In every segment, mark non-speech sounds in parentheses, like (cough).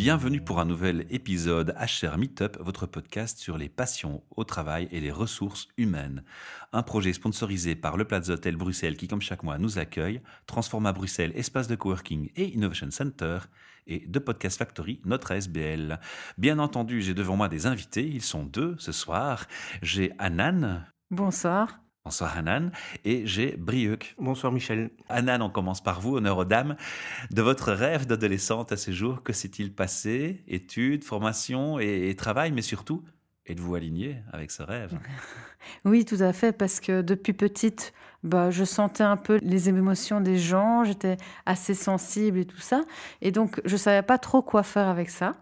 Bienvenue pour un nouvel épisode HR Meetup, votre podcast sur les passions au travail et les ressources humaines. Un projet sponsorisé par le Plaza Hotel Bruxelles qui, comme chaque mois, nous accueille, Transforma Bruxelles, espace de coworking et Innovation Center, et de Podcast Factory, notre SBL. Bien entendu, j'ai devant moi des invités, ils sont deux ce soir. J'ai Anan. Bonsoir. Bonsoir Hanan. Et j'ai Brieuc. Bonsoir Michel. Hanan, on commence par vous, honneur aux dames. De votre rêve d'adolescente à ce jour, que s'est-il passé? Études, formation et, travail, mais surtout, êtes-vous aligné avec ce rêve? (laughs) Oui, tout à fait, parce que depuis petite, bah, je sentais un peu les émotions des gens, j'étais assez sensible et tout ça. Et donc, je ne savais pas trop quoi faire avec ça.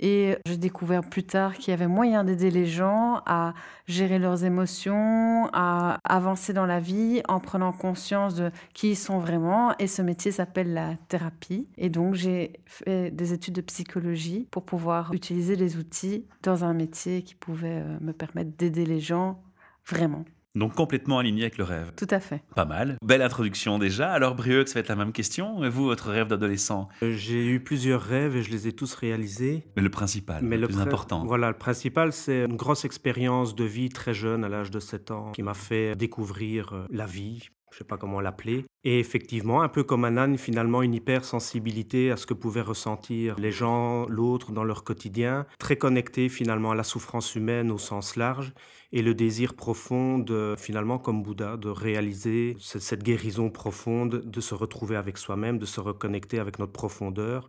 Et j'ai découvert plus tard qu'il y avait moyen d'aider les gens à gérer leurs émotions, à avancer dans la vie en prenant conscience de qui ils sont vraiment. Et ce métier s'appelle la thérapie. Et donc j'ai fait des études de psychologie pour pouvoir utiliser les outils dans un métier qui pouvait euh, me permettre d'aider les gens vraiment. Donc complètement aligné avec le rêve. Tout à fait. Pas mal. Belle introduction déjà. Alors Brieux, ça va être la même question. Et vous, votre rêve d'adolescent? Euh, J'ai eu plusieurs rêves et je les ai tous réalisés. Mais le principal, le, plus important. Voilà, le principal, c'est une grosse expérience de vie très jeune, à l'âge de 7 ans, qui m'a fait découvrir euh, la vie, je ne sais pas comment l'appeler. Et effectivement, un peu comme un âne, finalement, une hypersensibilité à ce que pouvaient ressentir les gens, l'autre dans leur quotidien, très connecté finalement à la souffrance humaine au sens large et le désir profond de, finalement, comme Bouddha, de réaliser cette guérison profonde, de se retrouver avec soi-même, de se reconnecter avec notre profondeur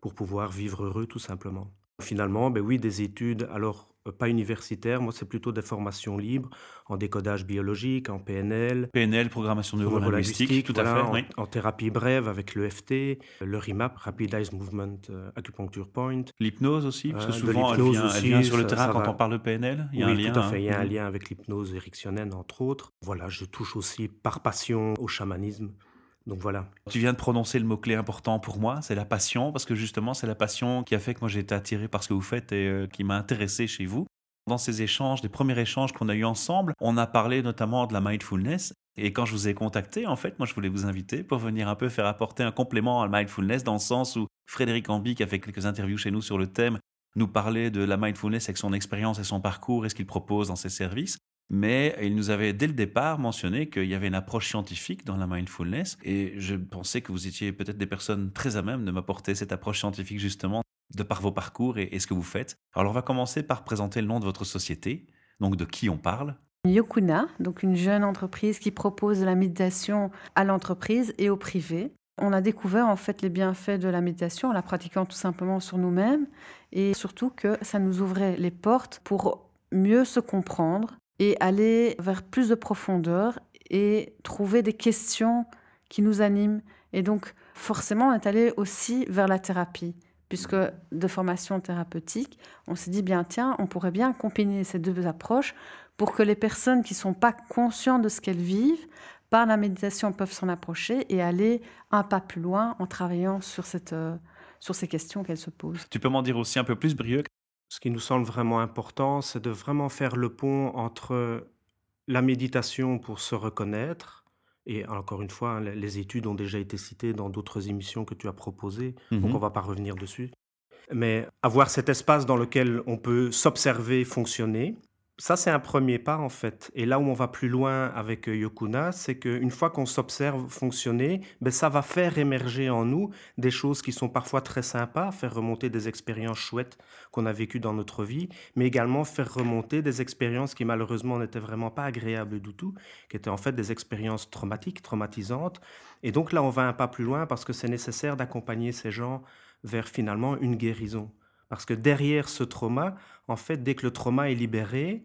pour pouvoir vivre heureux tout simplement. Finalement, ben oui, des études, alors pas universitaire, moi c'est plutôt des formations libres en décodage biologique, en PNL. PNL, programmation neurolinguistique, tout à fait. En, thérapie brève avec l'EFT, le RIMAP, Rapid Eye Movement euh, Acupuncture Point. L'hypnose aussi, parce que euh, souvent elle vient, elle, vient, sur le terrain quand on parle de PNL. Il y a un lien. Tout à fait, il y a un hein. lien avec l'hypnose ericksonienne entre autres. Voilà, je touche aussi par passion au chamanisme. Donc voilà. Tu viens de prononcer le mot-clé important pour moi, c'est la passion, parce que justement, c'est la passion qui a fait que moi j'ai été attiré par ce que vous faites et euh, qui m'a intéressé chez vous. Dans ces échanges, les premiers échanges qu'on a eus ensemble, on a parlé notamment de la mindfulness. Et quand je vous ai contacté, en fait, moi je voulais vous inviter pour venir un peu faire apporter un complément à la mindfulness dans le sens où Frédéric Ambi, qui a fait quelques interviews chez nous sur le thème, nous parlait de la mindfulness avec son expérience et son parcours et ce qu'il propose dans ses services mais il nous avait dès le départ mentionné qu'il y avait une approche scientifique dans la mindfulness et je pensais que vous étiez peut-être des personnes très à même de m'apporter cette approche scientifique justement de par vos parcours et, ce que vous faites. Alors on va commencer par présenter le nom de votre société, donc de qui on parle. Yokuna, donc une jeune entreprise qui propose la méditation à l'entreprise et au privé. On a découvert en fait les bienfaits de la méditation en la pratiquant tout simplement sur nous-mêmes et surtout que ça nous ouvrait les portes pour mieux se comprendre et aller vers plus de profondeur et trouver des questions qui nous animent. Et donc, forcément, on est allé aussi vers la thérapie, puisque de formation thérapeutique, on s'est dit, bien, tiens, on pourrait bien combiner ces deux approches pour que les personnes qui ne sont pas conscientes de ce qu'elles vivent, par la méditation, peuvent s'en approcher et aller un pas plus loin en travaillant sur, cette, euh, sur ces questions qu'elles se posent. Tu peux m'en dire aussi un peu plus, Brieux ce qui nous semble vraiment important, c'est de vraiment faire le pont entre la méditation pour se reconnaître, et encore une fois, hein, les études ont déjà été citées dans d'autres émissions que tu as proposées, donc mmh on ne va pas revenir dessus. Mais avoir cet espace dans lequel on peut s'observer fonctionner, ça, c'est un premier pas en fait. Et là où on va plus loin avec euh, Yokuna, c'est qu'une fois qu'on s'observe fonctionner, ben, ça va faire émerger en nous des choses qui sont parfois très sympas, faire remonter des expériences chouettes qu'on a vécues dans notre vie, mais également faire remonter des expériences qui malheureusement n'étaient vraiment pas agréables du tout, qui étaient en fait des expériences traumatiques, traumatisantes. Et donc là, on va un pas plus loin parce que c'est nécessaire d'accompagner ces gens vers finalement une guérison. Parce que derrière ce trauma, en fait, dès que le trauma est libéré,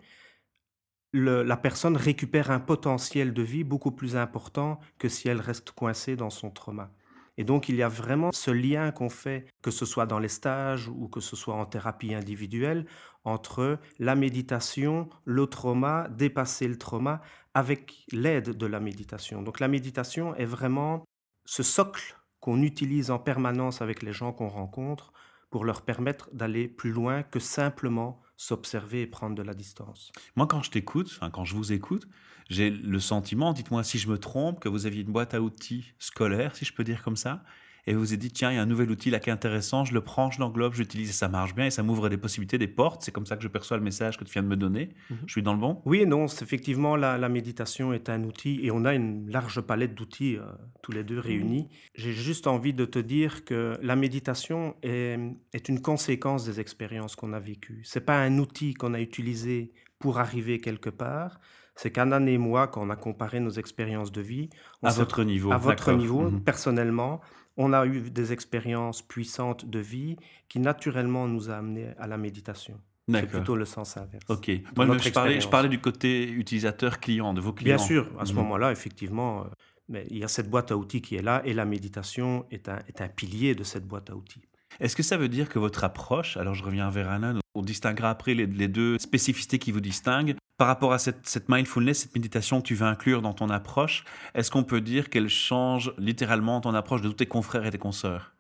la personne récupère un potentiel de vie beaucoup plus important que si elle reste coincée dans son trauma. Et donc, il y a vraiment ce lien qu'on fait, que ce soit dans les stages ou que ce soit en thérapie individuelle, entre la méditation, le trauma, dépasser le trauma, avec l'aide de la méditation. Donc, la méditation est vraiment ce socle qu'on utilise en permanence avec les gens qu'on rencontre pour leur permettre d'aller plus loin que simplement s'observer et prendre de la distance. Moi, quand je t'écoute, quand je vous écoute, j'ai le sentiment, dites-moi si je me trompe, que vous aviez une boîte à outils scolaire, si je peux dire comme ça, et vous vous êtes dit, tiens, il y a un nouvel outil là qui est intéressant, je le prends, je l'englobe, j'utilise et ça marche bien et ça m'ouvre des possibilités, des portes. C'est comme ça que je perçois le message que tu viens de me donner. Mhm. Je suis dans le bon? Oui et non, effectivement, la, la, méditation est un outil et on a une large palette d'outils, euh, tous les deux réunis. Mhm. J'ai juste envie de te dire que la méditation est, est une conséquence des expériences qu'on a vécues. C'est pas un outil qu'on a utilisé pour arriver quelque part, c'est qu'Anna et moi, quand on a comparé nos expériences de vie, à votre niveau, à votre niveau, mhm. personnellement, on a eu des expériences puissantes de vie qui naturellement nous a amenés à la méditation. C'est plutôt le sens inverse. Ok. Moi, je parlais, je parlais, du côté utilisateur-client, de vos clients. Bien sûr, à ce mhm. moment-là, effectivement, euh, mais il y a cette boîte à outils qui est là et la méditation est un, est un pilier de cette boîte à outils. Est-ce que ça veut dire que votre approche, alors je reviens vers Anna, on distinguera après les, deux spécificités qui vous distinguent, par rapport à cette, mindfulness, cette méditation que tu veux inclure dans ton approche, est-ce qu'on peut dire qu'elle change littéralement ton approche de tous tes confrères et tes consoeurs?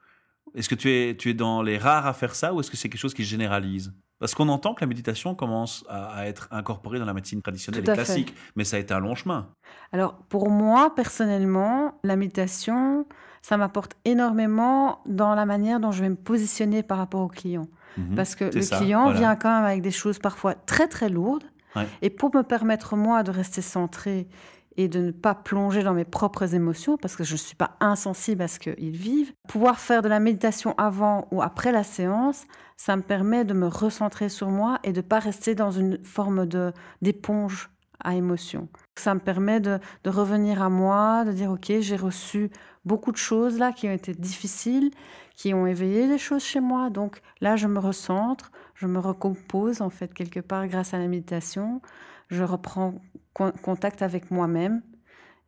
Est-ce que tu es, tu es dans les rares à faire ça ou est-ce que c'est quelque chose qui se généralise? Parce qu'on entend que la méditation commence à, être incorporée dans la médecine traditionnelle et classique, mais ça a été un long chemin. Alors pour moi, personnellement, la méditation, ça m'apporte énormément dans la manière dont je vais me positionner par rapport au client. Mhm. Parce que le client vient quand même avec des choses parfois très très lourdes. Et pour me permettre moi de rester centré et de ne pas plonger dans mes propres émotions, parce que je ne suis pas insensible à ce qu'ils vivent. Pouvoir faire de la méditation avant ou après la séance, ça me permet de me recentrer sur moi et de ne pas rester dans une forme d'éponge à émotions. Ça me permet de, de, revenir à moi, de dire, OK, j'ai reçu beaucoup de choses là qui ont été difficiles, qui ont éveillé des choses chez moi. Donc là, je me recentre, je me recompose en fait quelque part grâce à la méditation je reprends contact avec moi-même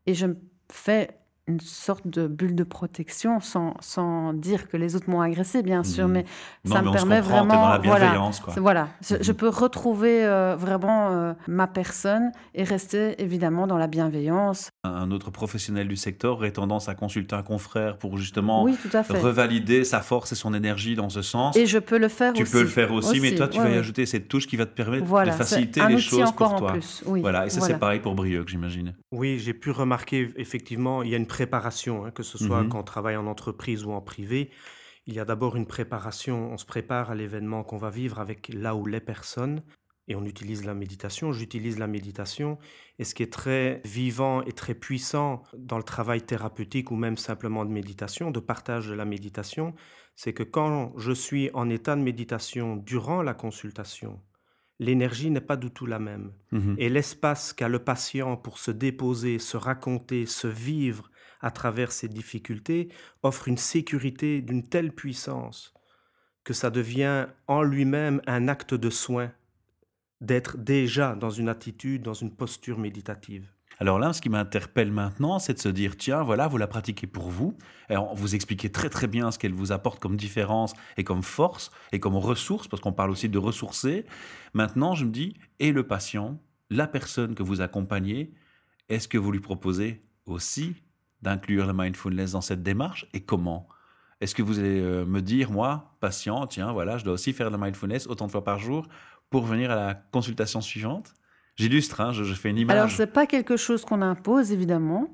et je fais une sorte de bulle de protection sans, sans dire que les autres m'ont agressé, bien sûr, mmh. mais ça me permet vraiment. voilà, voilà. Je, mmh. peux retrouver euh, vraiment euh, ma personne et rester évidemment dans la bienveillance. Un autre professionnel du secteur aurait tendance à consulter un confrère pour justement revalider sa force et son énergie dans ce sens. Et je peux le faire tu aussi. Tu peux le faire aussi, mais toi, tu vas y ajouter cette touche qui va te permettre de faciliter les choses pour toi. Plus. voilà, et ça, c'est pareil pour Brieuc, j'imagine. Oui, j'ai pu remarquer, effectivement, il y a une préparation, hein, que ce soit mmh quand on travaille en entreprise ou en privé. Il y a d'abord une préparation, on se prépare à l'événement qu'on va vivre avec là où les personnes, et on utilise la méditation, j'utilise la méditation, et ce qui est très vivant et très puissant dans le travail thérapeutique ou même simplement de méditation, de partage de la méditation, c'est que quand je suis en état de méditation durant la consultation, l'énergie n'est pas du tout la même. Mmh et l'espace qu'a le patient pour se déposer, se raconter, se vivre à travers ces difficultés offre une sécurité d'une telle puissance que ça devient en lui-même un acte de soin d'être déjà dans une attitude, dans une posture méditative. Alors là, ce qui m'interpelle maintenant, c'est de se dire, tiens, voilà, vous la pratiquez pour vous. Vous expliquez très très bien ce qu'elle vous apporte comme différence et comme force et comme ressource, parce qu'on parle aussi de ressourcer. Maintenant, je me dis, et le patient, la personne que vous accompagnez, est-ce que vous lui proposez aussi d'inclure la mindfulness dans cette démarche et comment? Est-ce que vous allez euh, me dire, moi, patient, tiens, voilà, je dois aussi faire de la mindfulness autant de fois par jour pour venir à la consultation suivante? J'illustre, hein, je, fais une image. Alors, ce n'est pas quelque chose qu'on impose, évidemment.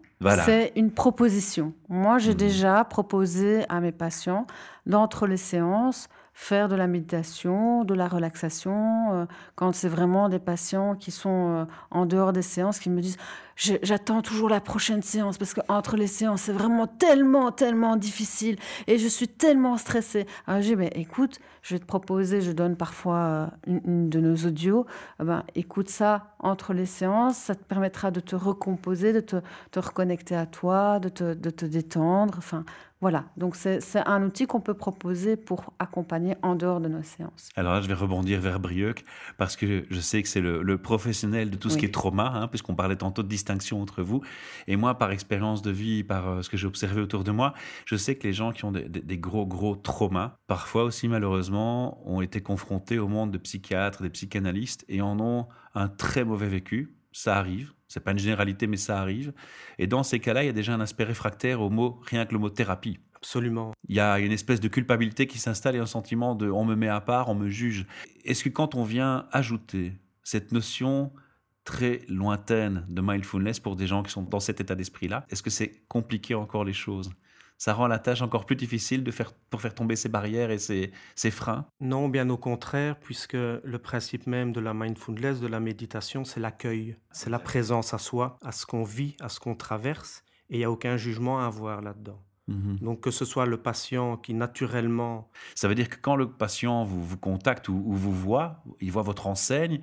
C'est une proposition. Moi, j'ai mmh. déjà proposé à mes patients, d'entre les séances, faire de la méditation, de la relaxation, euh, quand c'est vraiment des patients qui sont euh, en dehors des séances, qui me disent j'attends toujours la prochaine séance parce qu'entre les séances, c'est vraiment tellement, tellement difficile et je suis tellement stressée. Alors j'ai dit, écoute, je vais te proposer, je donne parfois euh, une, de nos audios, ben, écoute ça entre les séances, ça te permettra de te recomposer, de te, te reconnecter à toi, de te, de te détendre. Enfin, voilà, donc c'est un outil qu'on peut proposer pour accompagner en dehors de nos séances. Alors là, je vais rebondir vers Brieuc, parce que je sais que c'est le, professionnel de tout ce qui est trauma, hein, puisqu'on parlait tantôt de distinction entre vous. Et moi, par expérience de vie, par euh, ce que j'ai observé autour de moi, je sais que les gens qui ont des, gros, gros traumas, parfois aussi malheureusement, ont été confrontés au monde de psychiatres, des psychanalystes, et en ont un très mauvais vécu. Ça arrive, c'est pas une généralité, mais ça arrive. Et dans ces cas-là, il y a déjà un aspect réfractaire au mot, rien que le mot thérapie. Absolument. Il y a une espèce de culpabilité qui s'installe et un sentiment de on me met à part, on me juge. Est-ce que quand on vient ajouter cette notion très lointaine de mindfulness pour des gens qui sont dans cet état d'esprit-là, est-ce que c'est compliqué encore les choses? Ça rend la tâche encore plus difficile de faire, pour faire tomber ces barrières et ces, ces freins? Non, bien au contraire, puisque le principe même de la mindfulness, de la méditation, c'est l'accueil, c'est la présence à soi, à ce qu'on vit, à ce qu'on traverse, et il n'y a aucun jugement à avoir là-dedans. Mhm. Donc que ce soit le patient qui naturellement... Ça veut dire que quand le patient vous, vous contacte ou, vous voit, il voit votre enseigne,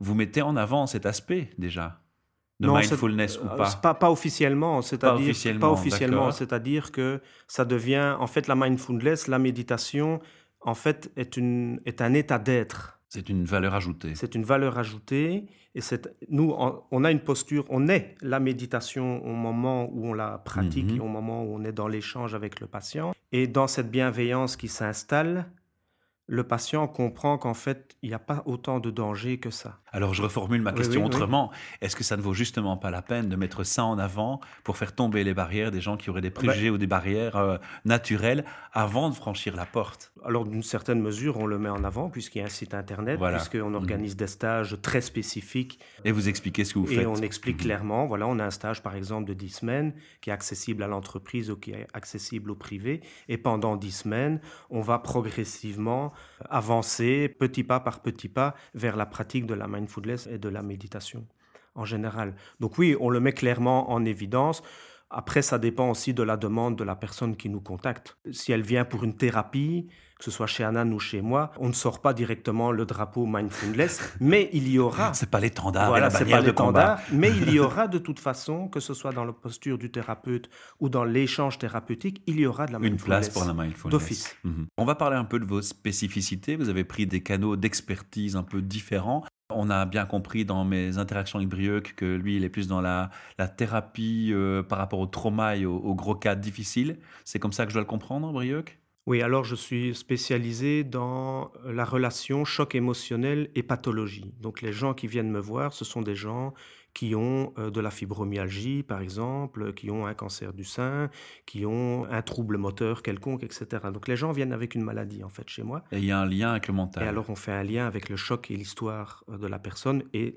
vous mettez en avant cet aspect déjà de mindfulness ou pas? pas, pas officiellement, c'est-à-dire pas officiellement, c'est-à-dire que ça devient en fait la mindfulness, la méditation, en fait est une est un état d'être. C'est une valeur ajoutée. C'est une valeur ajoutée et c'est nous on a une posture, on est la méditation au moment où on la pratique mhm. et au moment où on est dans l'échange avec le patient et dans cette bienveillance qui s'installe, le patient comprend qu'en fait, il n'y a pas autant de danger que ça. Alors je reformule ma question autrement. Est-ce que ça ne vaut justement pas la peine de mettre ça en avant pour faire tomber les barrières des gens qui auraient des préjugés ou des barrières euh, naturelles avant de franchir la porte? Alors d'une certaine mesure, on le met en avant puisqu'il y a un site internet, puisqu'on organise des stages très spécifiques. Et vous expliquez ce que vous faites. Et on explique mhm. clairement, voilà, on a un stage par exemple de 10 semaines qui est accessible à l'entreprise ou qui est accessible au privé. Et pendant 10 semaines, on va progressivement avancer petit pas par petit pas vers la pratique de la mindfulness et de la méditation en général. Donc oui, on le met clairement en évidence. Après, ça dépend aussi de la demande de la personne qui nous contacte. Si elle vient pour une thérapie, que ce soit chez Anan ou chez moi, on ne sort pas directement le drapeau mindfulness, (laughs) mais il y aura. C'est pas l'étendard, voilà, c'est pas l'étendard, mais il y (laughs) aura de toute façon, que ce soit dans la posture du thérapeute ou dans l'échange thérapeutique, il y aura de la mindfulness. Une place pour la mindfulness. D'office. Mhm. On va parler un peu de vos spécificités. Vous avez pris des canaux d'expertise un peu différents. On a bien compris dans mes interactions avec Brieuc que lui, il est plus dans la, thérapie euh, par rapport au trauma et aux, gros cas difficiles. C'est comme ça que je dois le comprendre, Brieuc? Oui, alors je suis spécialisé dans la relation choc émotionnel et pathologie. Donc les gens qui viennent me voir, ce sont des gens qui ont euh, de la fibromyalgie, par exemple, qui ont un cancer du sein, qui ont un trouble moteur quelconque, etc. Donc les gens viennent avec une maladie, en fait, chez moi. Et il y a un lien avec le mental. Et alors on fait un lien avec le choc et l'histoire euh, de la personne et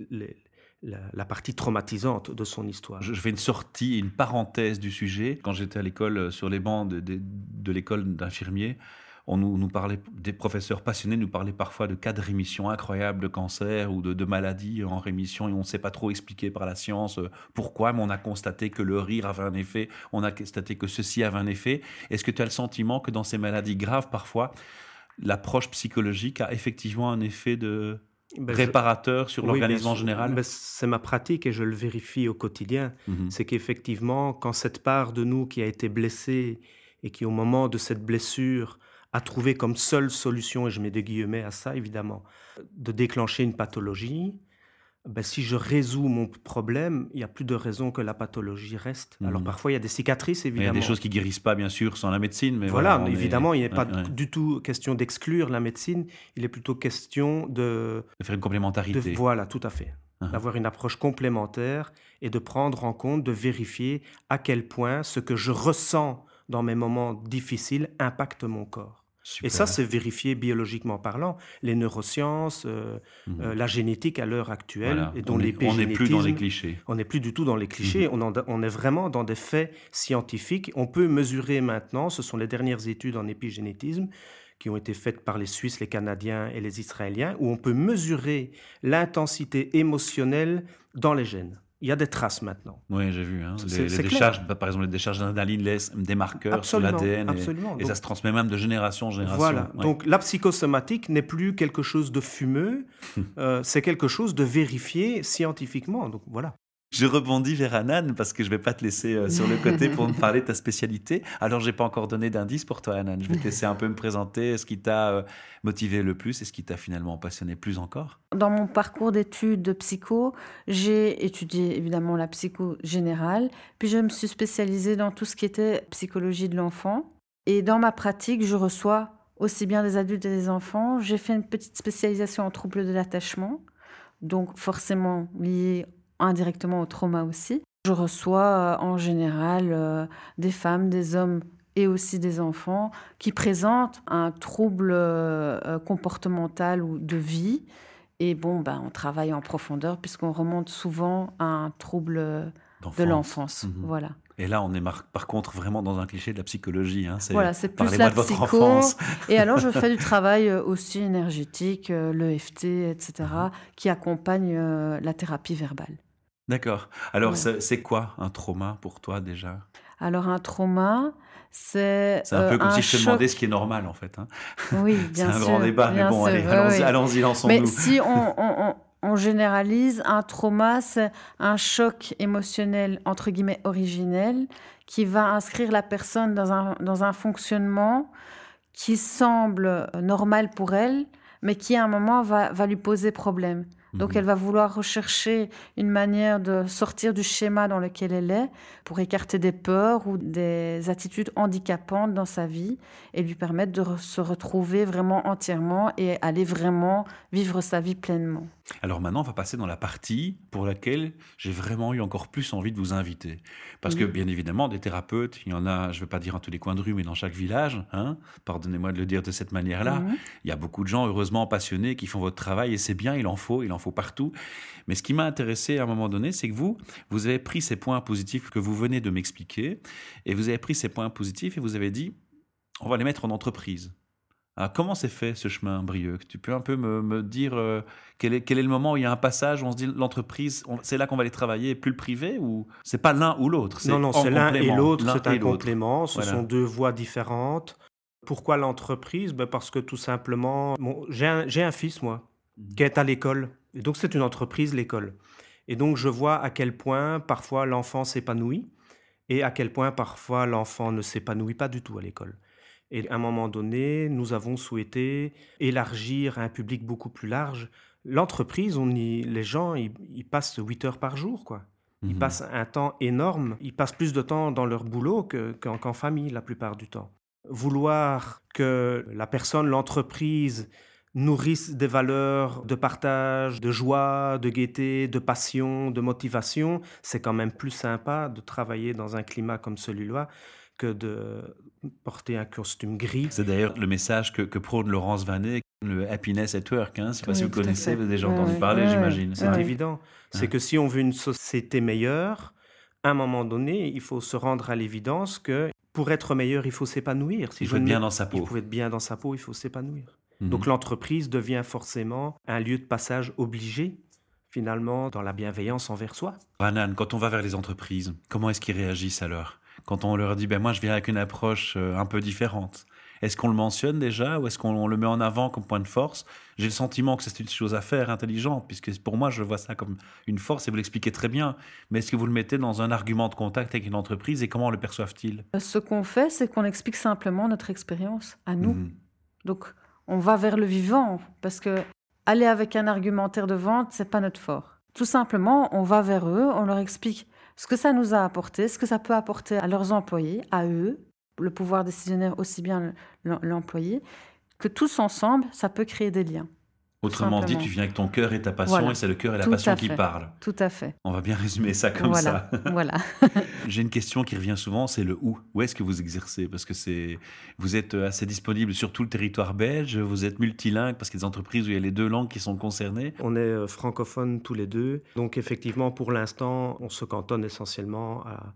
la, partie traumatisante de son histoire. Je, fais une sortie, une parenthèse du sujet. Quand j'étais à l'école, euh, sur les bancs de l'école d'infirmiers, on nous, parlait, des professeurs passionnés nous parlaient parfois de cas de rémission incroyables de cancer ou de, maladies en rémission et on ne sait pas trop expliquer par la science euh, pourquoi, mais on a constaté que le rire avait un effet, on a constaté que ceci avait un effet. Est-ce que tu as le sentiment que dans ces maladies graves, parfois, l'approche psychologique a effectivement un effet de, ben, réparateur sur l'organisme en général ben, C'est ma pratique et je le vérifie au quotidien. Mhm. C'est qu'effectivement, quand cette part de nous qui a été blessée et qui au moment de cette blessure à trouver comme seule solution, et je mets des guillemets à ça évidemment, de déclencher une pathologie, ben, si je résous mon problème, il n'y a plus de raison que la pathologie reste. Alors mhm. parfois, il y a des cicatrices, évidemment. Il y a des choses qui guérissent pas, bien sûr, sans la médecine. Mais voilà, évidemment, il n'est pas du tout question d'exclure la médecine. Il est plutôt question de... De faire une complémentarité. voilà, tout à fait. Uh-huh. D'avoir une approche complémentaire et de prendre en compte, de vérifier à quel point ce que je ressens dans mes moments difficiles impacte mon corps. Et ça, c'est vérifié biologiquement parlant. Les neurosciences, euh, mhm. euh, la génétique à l'heure actuelle, et dont on n'est plus dans les clichés. On n'est plus du tout dans les clichés. Mhm. on, on, est vraiment dans des faits scientifiques. On peut mesurer maintenant, ce sont les dernières études en épigénétisme qui ont été faites par les Suisses, les Canadiens et les Israéliens, où on peut mesurer l'intensité émotionnelle dans les gènes il y a des traces maintenant. Oui, j'ai vu. Hein. Les, décharges, par exemple, les décharges d'adrénaline laissent des marqueurs sur l'ADN. Et, ça se transmet même de génération en génération. Voilà. Donc la psychosomatique n'est plus quelque chose de fumeux, (laughs) euh, c'est quelque chose de vérifié scientifiquement. Donc voilà. Je rebondis vers Anan parce que je vais pas te laisser euh, sur le côté pour me parler de ta spécialité. Alors, j'ai pas encore donné d'indice pour toi, Anan. Je vais te laisser un peu me présenter ce qui t'a euh, motivé le plus et ce qui t'a finalement passionné plus encore. Dans mon parcours d'études de psycho, j'ai étudié évidemment la psycho générale, puis je me suis spécialisée dans tout ce qui était psychologie de l'enfant. Et dans ma pratique, je reçois aussi bien des adultes et des enfants. J'ai fait une petite spécialisation en troubles de l'attachement, donc forcément lié indirectement au trauma aussi. Je reçois euh, en général euh, des femmes, des hommes et aussi des enfants qui présentent un trouble euh, comportemental ou de vie. Et bon, ben, on travaille en profondeur puisqu'on remonte souvent à un trouble de l'enfance. Mhm. Voilà. Et là, on est par contre vraiment dans un cliché de la psychologie. Hein. Voilà, c'est plus la psycho. Et alors, je (laughs) fais du travail aussi énergétique, l'EFT, etc., mhm. qui accompagne la thérapie verbale. D'accord. Alors, c'est quoi un trauma pour toi déjà? Alors, un trauma, c'est. C'est un peu comme si je te demandais ce qui est normal, en fait. Hein. Oui, (laughs) bien sûr. c'est un grand débat, mais bon, allez, allons-y, allons-y, lançons-nous. Mais si (laughs) on on généralise, un trauma, c'est un choc émotionnel, entre guillemets, originel, qui va inscrire la personne dans un, dans un fonctionnement qui semble normal pour elle, mais qui à un moment va, va lui poser problème. Donc mhm. elle va vouloir rechercher une manière de sortir du schéma dans lequel elle est pour écarter des peurs ou des attitudes handicapantes dans sa vie et lui permettre de se retrouver vraiment entièrement et aller vraiment vivre sa vie pleinement. Alors maintenant, on va passer dans la partie pour laquelle j'ai vraiment eu encore plus envie de vous inviter. Parce que bien évidemment, des thérapeutes, il y en a, je ne vais pas dire à tous les coins de rue, mais dans chaque village, hein, pardonnez-moi de le dire de cette manière-là, mhm. il y a beaucoup de gens heureusement passionnés qui font votre travail et c'est bien, il en faut, il en faut partout. Mais ce qui m'a intéressé à un moment donné, c'est que vous, vous avez pris ces points positifs que vous venez de m'expliquer et vous avez pris ces points positifs et vous avez dit, on va les mettre en entreprise. Alors, comment s'est fait ce chemin, Brieuc Tu peux un peu me, dire euh, quel, est, quel, est, le moment où il y a un passage où on se dit l'entreprise, c'est là qu'on va aller travailler, plus le privé ou c'est pas l'un ou l'autre Non, non, c'est l'un et l'autre, c'est un complément. Ce sont deux voies différentes. Pourquoi l'entreprise? Ben Parce que tout simplement, bon, j'ai un, un, fils, moi, mmh. qui est à l'école. Et donc, c'est une entreprise, l'école. Et donc, je vois à quel point parfois l'enfant s'épanouit et à quel point parfois l'enfant ne s'épanouit pas du tout à l'école. Et à un moment donné, nous avons souhaité élargir à un public beaucoup plus large. L'entreprise, on y, les gens, ils, passent 8 heures par jour, quoi. Ils mmh passent un temps énorme. Ils passent plus de temps dans leur boulot qu'en famille la plupart du temps. Vouloir que la personne, l'entreprise, nourrisse des valeurs de partage, de joie, de gaieté, de passion, de motivation, c'est quand même plus sympa de travailler dans un climat comme celui-là que de porter un costume gris. C'est d'ailleurs le message que, que prône Laurence Vanet, le happiness at work. Hein. Je ne sais pas si vous connaissez, vous avez déjà entendu parler, j'imagine. C'est évident. C'est que si on veut une société meilleure, à un moment donné, il faut se rendre à l'évidence que pour être meilleur, il faut s'épanouir. Si il faut être bien dans sa peau. Il faut être bien dans sa peau, il faut s'épanouir. Mhm. Donc l'entreprise devient forcément un lieu de passage obligé finalement dans la bienveillance envers soi. Ranan, quand on va vers les entreprises, comment est-ce qu'ils réagissent alors? Quand on leur dit ben moi je viens avec une approche euh, un peu différente Est-ce qu'on le mentionne déjà ou est-ce qu'on le met en avant comme point de force? J'ai le sentiment que c'est une chose à faire intelligente puisque pour moi je vois ça comme une force et vous l'expliquez très bien. Mais est-ce que vous le mettez dans un argument de contact avec une entreprise et comment le perçoivent-ils? Ce qu'on fait, c'est qu'on explique simplement notre expérience à nous. Mhm. Donc on va vers le vivant parce que aller avec un argumentaire de vente, c'est pas notre fort. Tout simplement, on va vers eux, on leur explique ce que ça nous a apporté, ce que ça peut apporter à leurs employés, à eux, le pouvoir décisionnaire aussi bien l'employé, que tous ensemble, ça peut créer des liens. Autrement dit, tu viens avec ton cœur et ta passion, et c'est le cœur et la passion qui parlent. Tout à fait. On va bien résumer ça comme ça. (laughs) voilà. (laughs) J'ai une question qui revient souvent, c'est le où. Où est-ce que vous exercez? Parce que c'est, vous êtes assez disponible sur tout le territoire belge, vous êtes multilingue parce qu'il y a des entreprises où il y a les deux langues qui sont concernées. On est euh, francophones tous les deux, donc effectivement, pour l'instant, on se cantonne essentiellement à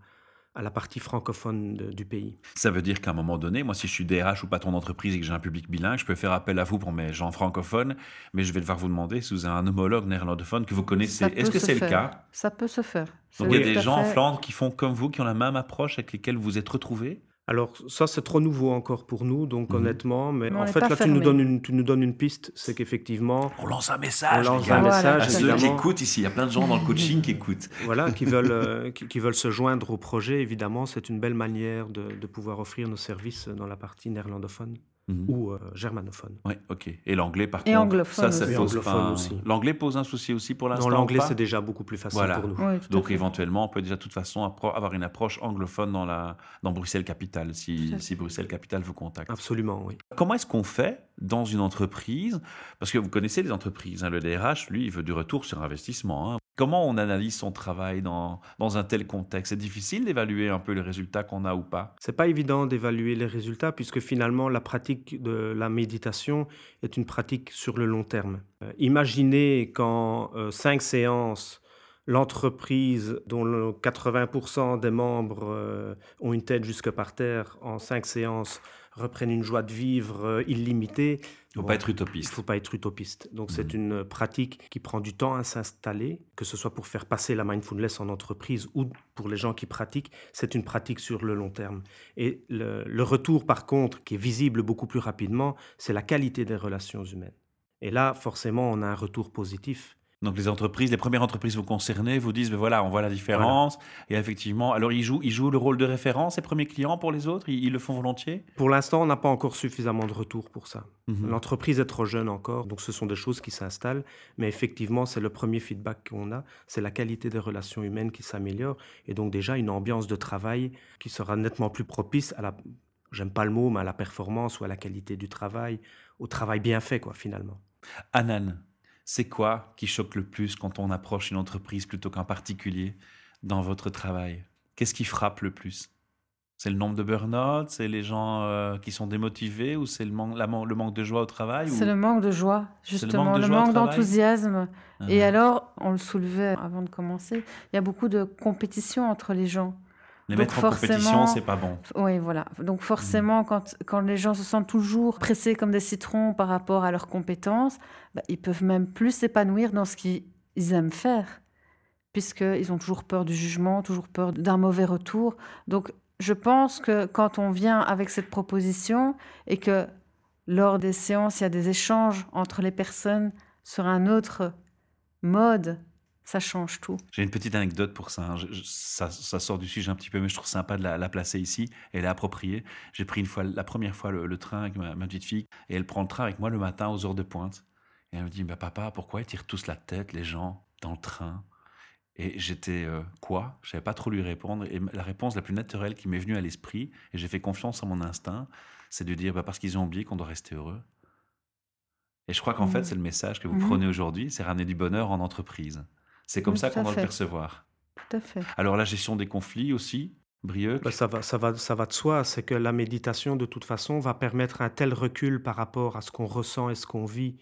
à la partie francophone du pays. Ça veut dire qu'à un moment donné, moi, si je suis DRH ou patron d'entreprise et que j'ai un public bilingue, je peux faire appel à vous pour mes gens francophones, mais je vais devoir vous demander si vous avez un homologue néerlandophone que vous connaissez. Est-ce que c'est le cas? Ça peut se faire. Donc il y a des gens en Flandre qui font comme vous, qui ont la même approche avec lesquels vous vous êtes retrouvés? Alors ça c'est trop nouveau encore pour nous, donc mhm. honnêtement, mais, en fait là tu nous, donnes une, tu nous donnes une piste, c'est qu'effectivement... On lance un message, on lance un message, ceux qui écoutent ici, il y a plein de gens dans le coaching qui écoutent. (laughs) Voilà, qui veulent, euh, qui, veulent se joindre au projet, évidemment c'est une belle manière de, de pouvoir offrir nos services dans la partie néerlandophone. Mhm. ou euh, germanophone. Oui, ok. Et l'anglais, par et contre, anglophone ça, ça pose pas... aussi. L'anglais pose un souci aussi pour l'instant. Non, l'anglais c'est déjà beaucoup plus facile pour nous. Donc éventuellement, on peut déjà de toute façon avoir une approche anglophone dans la dans Bruxelles capitale, si, si Bruxelles capitale vous contacte. Absolument, oui. Comment est-ce qu'on fait dans une entreprise? Parce que vous connaissez les entreprises. Hein, le DRH, lui, il veut du retour sur investissement. Hein. Comment on analyse son travail dans, dans un tel contexte? C'est difficile d'évaluer un peu les résultats qu'on a ou pas? C'est pas évident d'évaluer les résultats puisque finalement la pratique de la méditation est une pratique sur le long terme. Euh, imaginez qu'en euh, cinq séances, l'entreprise dont 80% des membres euh, ont une tête jusque par terre en cinq séances reprennent une joie de vivre euh, illimitée. Il ne faut pas être utopiste. Il ne faut pas être utopiste. Donc c'est mmh. une pratique qui prend du temps à s'installer, que ce soit pour faire passer la mindfulness en entreprise ou pour les gens qui pratiquent, c'est une pratique sur le long terme. Et le retour par contre, qui est visible beaucoup plus rapidement, c'est la qualité des relations humaines. Et là, forcément, on a un retour positif. Donc les entreprises, les premières entreprises vous concernez, vous disent, ben voilà, on voit la différence. Et effectivement, alors ils jouent, ils jouent le rôle de référence, ces premiers clients pour les autres, ils, le font volontiers? Pour l'instant, on n'a pas encore suffisamment de retour pour ça. Mhm. L'entreprise est trop jeune encore, donc ce sont des choses qui s'installent. Mais effectivement, c'est le premier feedback qu'on a, c'est la qualité des relations humaines qui s'améliore. Et donc déjà, une ambiance de travail qui sera nettement plus propice à la, j'aime pas le mot, mais à la performance ou à la qualité du travail, au travail bien fait, quoi, finalement. Anan, c'est quoi qui choque le plus quand on approche une entreprise plutôt qu'un particulier dans votre travail? Qu'est-ce qui frappe le plus? C'est le nombre de burn-out, c'est les gens euh, qui sont démotivés ou c'est le, le, manque de joie au travail C'est le manque de joie, justement, le manque d'enthousiasme. Et ah. alors, on le soulevait avant de commencer, il y a beaucoup de compétition entre les gens. Les mettre en compétition, c'est pas bon. Oui, voilà. Donc forcément, quand, quand les gens se sentent toujours pressés comme des citrons par rapport à leurs compétences, bah, ils peuvent même plus s'épanouir dans ce qu'ils aiment faire, puisqu'ils ont toujours peur du jugement, toujours peur d'un mauvais retour. Donc je pense que quand on vient avec cette proposition et que lors des séances, il y a des échanges entre les personnes sur un autre mode ça change tout. J'ai une petite anecdote pour ça. Hein. ça. sort du sujet un petit peu, mais je trouve sympa de la, placer ici. Elle est appropriée. J'ai pris une fois, la première fois le, train avec ma, petite fille, et elle prend le train avec moi le matin aux heures de pointe. Et elle me dit, bah, papa, pourquoi ils tirent tous la tête, les gens, dans le train? Et j'étais, euh, quoi? Je savais pas trop lui répondre. Et la réponse la plus naturelle qui m'est venue à l'esprit, et j'ai fait confiance à mon instinct, c'est de dire, bah, parce qu'ils ont oublié qu'on doit rester heureux. Et je crois qu'en fait, mmh. c'est le message que vous mmh. prenez aujourd'hui, c'est ramener du bonheur en entreprise. C'est comme ça qu'on doit le percevoir. Tout à fait. Alors la gestion des conflits aussi, Brieuc bah, ça, va, ça, va, ça va de soi, c'est que la méditation, de toute façon, va permettre un tel recul par rapport à ce qu'on ressent et ce qu'on vit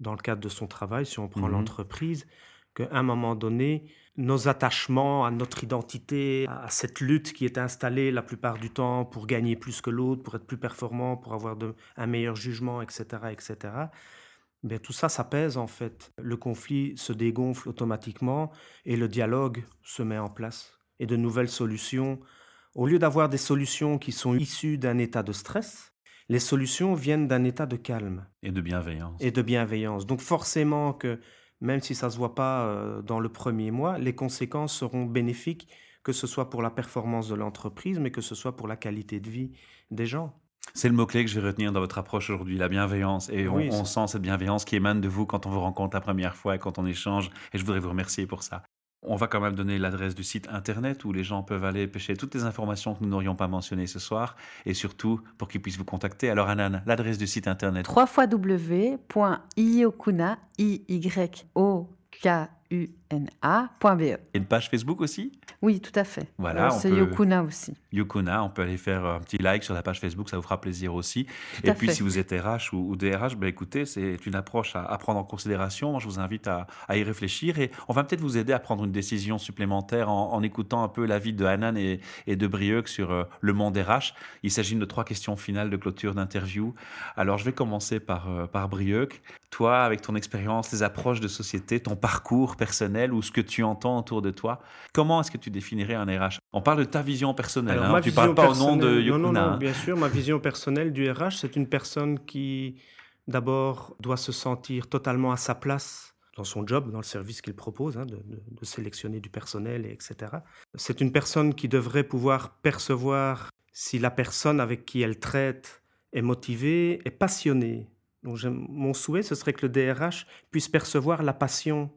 dans le cadre de son travail, si on prend mmh l'entreprise, qu'à un moment donné, nos attachements à notre identité, à cette lutte qui est installée la plupart du temps pour gagner plus que l'autre, pour être plus performant, pour avoir de, un meilleur jugement, etc., etc., ben, tout ça, ça pèse en fait. Le conflit se dégonfle automatiquement et le dialogue se met en place. Et de nouvelles solutions, au lieu d'avoir des solutions qui sont issues d'un état de stress, les solutions viennent d'un état de calme. Et de bienveillance. Et de bienveillance. Donc forcément que, même si ça ne se voit pas euh, dans le premier mois, les conséquences seront bénéfiques, que ce soit pour la performance de l'entreprise, mais que ce soit pour la qualité de vie des gens. C'est le mot-clé que je vais retenir dans votre approche aujourd'hui, la bienveillance. Et on, sent cette bienveillance qui émane de vous quand on vous rencontre la première fois et quand on échange. Et je voudrais vous remercier pour ça. On va quand même donner l'adresse du site internet où les gens peuvent aller pêcher toutes les informations que nous n'aurions pas mentionnées ce soir et surtout pour qu'ils puissent vous contacter. Alors Anan, l'adresse du site internet. www.iokuna, i y o k una.be. Et une page Facebook aussi? Oui, tout à fait. Voilà, c'est Yokuna aussi. Yokuna, on peut aller faire un petit like sur la page Facebook, ça vous fera plaisir aussi. et puis si vous êtes RH ou, DRH, ben écoutez, c'est une approche à, prendre en considération. Moi, je vous invite à, y réfléchir et on va peut-être vous aider à prendre une décision supplémentaire en, écoutant un peu l'avis de Hanan et, de Brieuc sur euh, le monde RH. Il s'agit de trois questions finales de clôture d'interview. Alors, je vais commencer par, euh, par Brieuc. Toi, avec ton expérience, les approches de société, ton parcours personnel ou ce que tu entends autour de toi. Comment est-ce que tu définirais un RH On parle de ta vision personnelle. Hein. tu ne parles pas au nom de Yokuna. Non, non, non, bien sûr. Ma vision personnelle du RH, c'est une personne qui, d'abord, doit se sentir totalement à sa place dans son job, dans le service qu'il propose, hein, de, de, sélectionner du personnel, etc. C'est une personne qui devrait pouvoir percevoir si la personne avec qui elle traite est motivée, est passionnée. Donc, mon souhait, ce serait que le DRH puisse percevoir la passion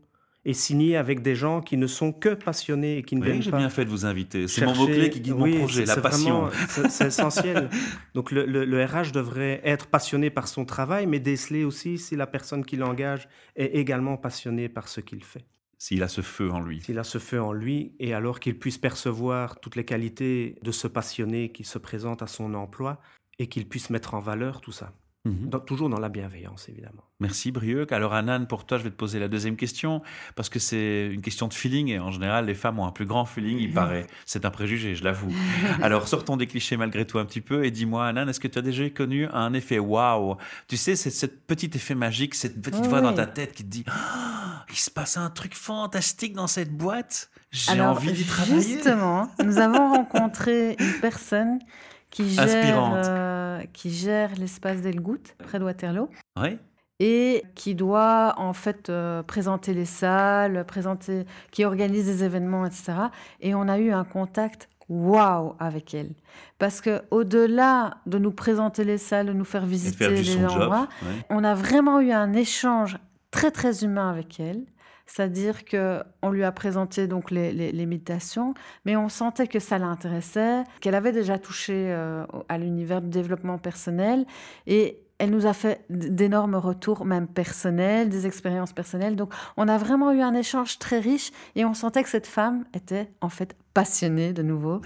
et signer avec des gens qui ne sont que passionnés et qui ne oui, j'ai bien fait de vous inviter. C'est mon mot-clé qui guide mon projet, la passion. C'est essentiel. (laughs) Donc le, le, RH devrait être passionné par son travail, mais déceler aussi si la personne qui l'engage est également passionnée par ce qu'il fait. S'il a ce feu en lui. S'il a ce feu en lui, et alors qu'il puisse percevoir toutes les qualités de ce passionné qui se présente à son emploi, et qu'il puisse mettre en valeur tout ça. Mhm. toujours dans la bienveillance, évidemment. Merci Brieuc. Alors Anan, pour toi, je vais te poser la deuxième question, parce que c'est une question de feeling, et en général, les femmes ont un plus grand feeling, il paraît. (laughs) C'est un préjugé, je l'avoue. Alors sortons des clichés malgré tout un petit peu, et dis-moi Anan, est-ce que tu as déjà connu un effet waouh? Tu sais, c'est ce petit effet magique, cette petite voix dans ta tête qui te dit ah, il se passe un truc fantastique dans cette boîte, j'ai envie d'y travailler ». Justement, nous avons rencontré une personne qui gère, euh, qui gère l'espace d'Elgout, près de Waterloo. Oui. Et qui doit en fait euh, présenter les salles, présenter, qui organise des événements, etc. Et on a eu un contact waouh avec elle. Parce que au-delà de nous présenter les salles, de nous faire visiter les endroits, on a vraiment eu un échange très très humain avec elle. C'est-à-dire que on lui a présenté donc les, les, méditations, mais on sentait que ça l'intéressait, qu'elle avait déjà touché euh, à l'univers du développement personnel et elle nous a fait d'énormes retours, même personnels, des expériences personnelles. Donc, on a vraiment eu un échange très riche et on sentait que cette femme était en fait passionnée de nouveau.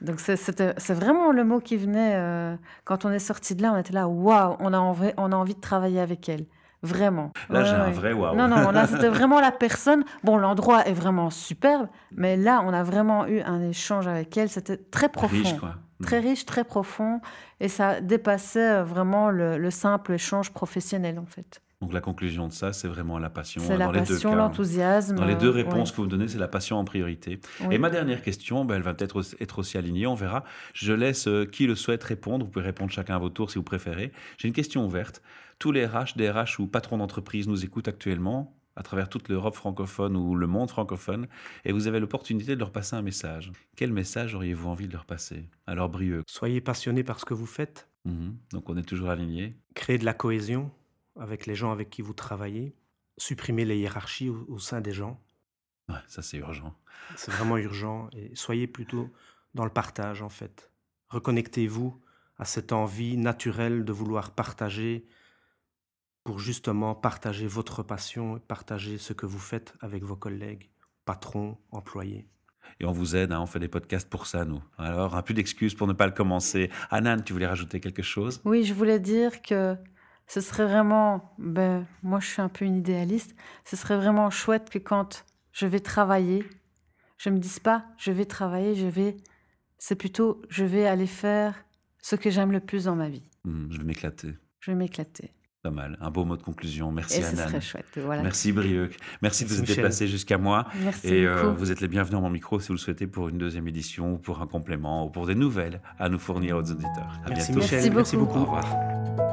Donc, c'est vraiment le mot qui venait euh, quand on est sorti de là. On était là, waouh, on on a envie de travailler avec elle. Vraiment. Là, j'ai un vrai waouh. Non, non, là, c'était (laughs) vraiment la personne. Bon, l'endroit est vraiment superbe, mais là, on a vraiment eu un échange avec elle. C'était très profond. Riche, quoi. Très riche, très profond. Et ça dépassait euh, vraiment le, simple échange professionnel, en fait. Donc la conclusion de ça, c'est vraiment la passion. C'est la passion, l'enthousiasme. Dans les deux réponses que vous donnez, c'est la passion en priorité. Et ma dernière question, ben, elle va peut-être être aussi alignée, on verra. Je laisse euh, qui le souhaite répondre. Vous pouvez répondre chacun à votre tour si vous préférez. J'ai une question ouverte tous les RH, DRH ou patrons d'entreprise nous écoutent actuellement à travers toute l'Europe francophone ou le monde francophone, et vous avez l'opportunité de leur passer un message. Quel message auriez-vous envie de leur passer? Alors, Brieux. Soyez passionnés par ce que vous faites. Mhm. Donc, on est toujours alignés. Créez de la cohésion avec les gens avec qui vous travaillez. Supprimez les hiérarchies au, sein des gens. Ouais, ça, c'est urgent. C'est vraiment urgent. Et soyez plutôt dans le partage, en fait. Reconnectez-vous à cette envie naturelle de vouloir partager pour justement partager votre passion, partager ce que vous faites avec vos collègues, patrons, employés. Et on vous aide, hein, on fait des podcasts pour ça, nous. Alors, un peu d'excuses pour ne pas le commencer. Anan, tu voulais rajouter quelque chose? Oui, je voulais dire que ce serait vraiment, ben, moi je suis un peu une idéaliste, ce serait vraiment chouette que quand je vais travailler, je me dise pas je vais travailler, je vais, c'est plutôt je vais aller faire ce que j'aime le plus dans ma vie. Mmh, je vais m'éclater. Je vais m'éclater. Pas mal, un beau mot de conclusion. Merci Et Anna. chouette. Voilà. Merci Brieuc. Merci de vous être déplacé jusqu'à moi. Merci Et euh, vous êtes les bienvenus à mon micro si vous le souhaitez pour une deuxième édition ou pour un complément ou pour des nouvelles à nous fournir aux auditeurs. merci Michel. Merci beaucoup. Au revoir.